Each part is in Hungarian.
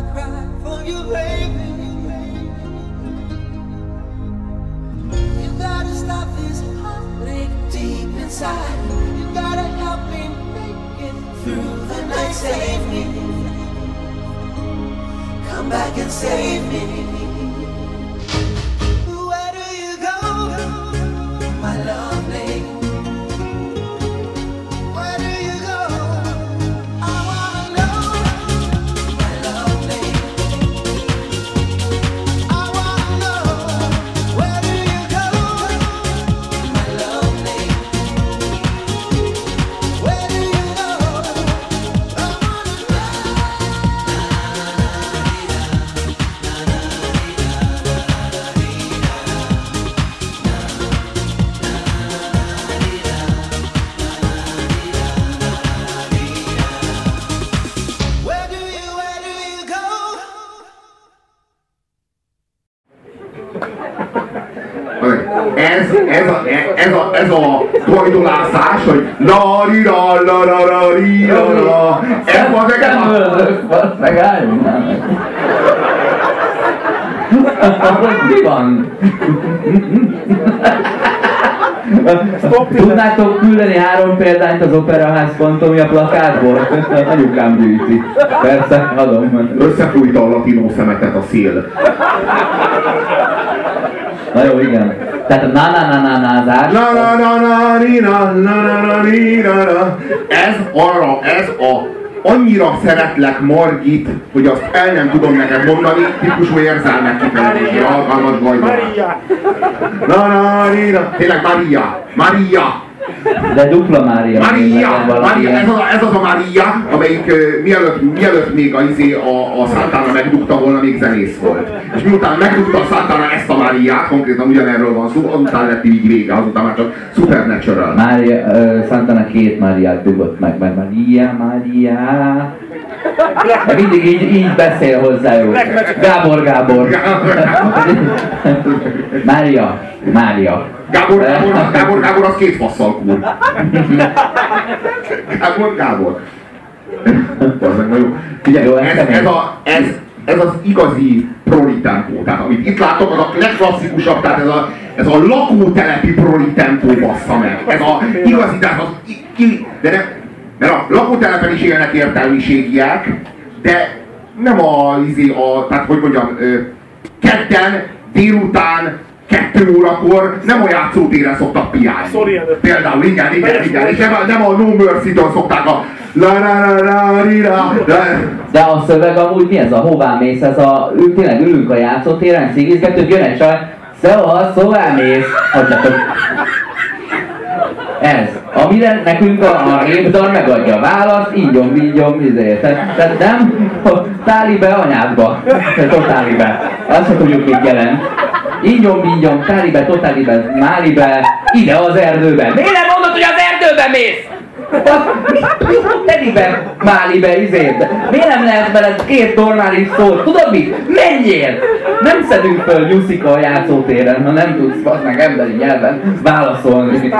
I cry for baby. You gotta stop this heartache deep inside. You gotta help me make it through the night. Save me. Come back and save me. Ez, ez, a, ez, a, ez a hajdolászás, hogy la ri ra la ra ra ri ra ra ez van nekem a... Meg, álljunk. Akkor mi van? Tudnátok küldeni három példányt az Operaház fantomja plakátból? Anyukám gyűjti. Persze, adom. Összefújta a latinó szemetet a szél. Na jó, igen. Tehát a na-na-na-na-názás. Na na na na ri na na na na ri na na Ez arra, ez a annyira szeretlek Margit, hogy azt el nem tudom neked mondani, típusú érzelmek kifejezésére alkalmas. Maria! Na na na Tényleg Maria, Maria, De dupla Mária. Maria, ilyen. ez az, a, ez az a Maria, amelyik uh, mielőtt, mielőtt még a, izé, a, a Santana megdugta volna, még zenész volt. És miután megdugta a Santana ezt a Mariát, konkrétan ugyanerről van szó, azután lett így vége, azután már csak Supernatural. Mária, uh, Santana két Máriát dugott meg, mert Mária, Mária. Mindig így, így beszél hozzájuk. Gábor, Gábor. Mária, Mária. Gábor, Gábor, Gábor, Gábor, az két fasszal kúr. Gábor, Gábor. Figyelj, Jó, ez ez, a, ez, ez az igazi proli tempó. Tehát amit itt látok, az a legklasszikusabb, tehát ez a, ez a lakótelepi proli tempó bassza meg. Ez a igazi, tehát az, de nem, mert a lakótelepen is élnek értelmiségiek, de nem a, izé, a tehát hogy mondjam, ö, kedden, délután, kettő órakor nem a játszótéren szoktak piálni. Előtt. Például, igen, igen, igen, és nem, a- nem a No Mercy-től szokták a la la la la la. De a szöveg amúgy mi ez a hová mész? Ez a, ül, tényleg ülünk a játszótéren, cigizgetünk, jön egy csaj, szóval, szóval mész, hagyjatok. Ez. Amire nekünk a, a répdar megadja a választ, így nyom, így nyom, izé. Tehát, tehát nem, táli be anyádba. Totáli be. Azt sem tudjuk, mit jelent. Így nyom, így nyom, táli be, totáli be, máli be, ide az erdőbe. Miért nem mondod, hogy az erdőbe mész? Tedibe, Málibe, izért. Miért nem lehet veled két normális szót? Tudod mit? Menjél! Nem szedünk föl nyuszika a játszótéren, ha nem tudsz az meg emberi nyelven válaszolni.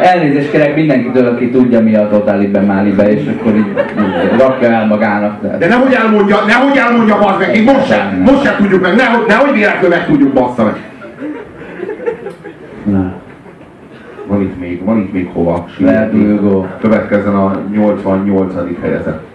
Elnézést kérek mindenkitől, aki tudja mi a Totálibe, Málibe, és akkor így, így rakja el magának. De De nehogy elmondja, nehogy elmondja, bazd meg, még most sem, most sem tudjuk meg, nehogy, nehogy véletlenül meg tudjuk, bassza meg. Na, Van itt még, van itt még hova. Hugo. Következzen a 88. helyezett.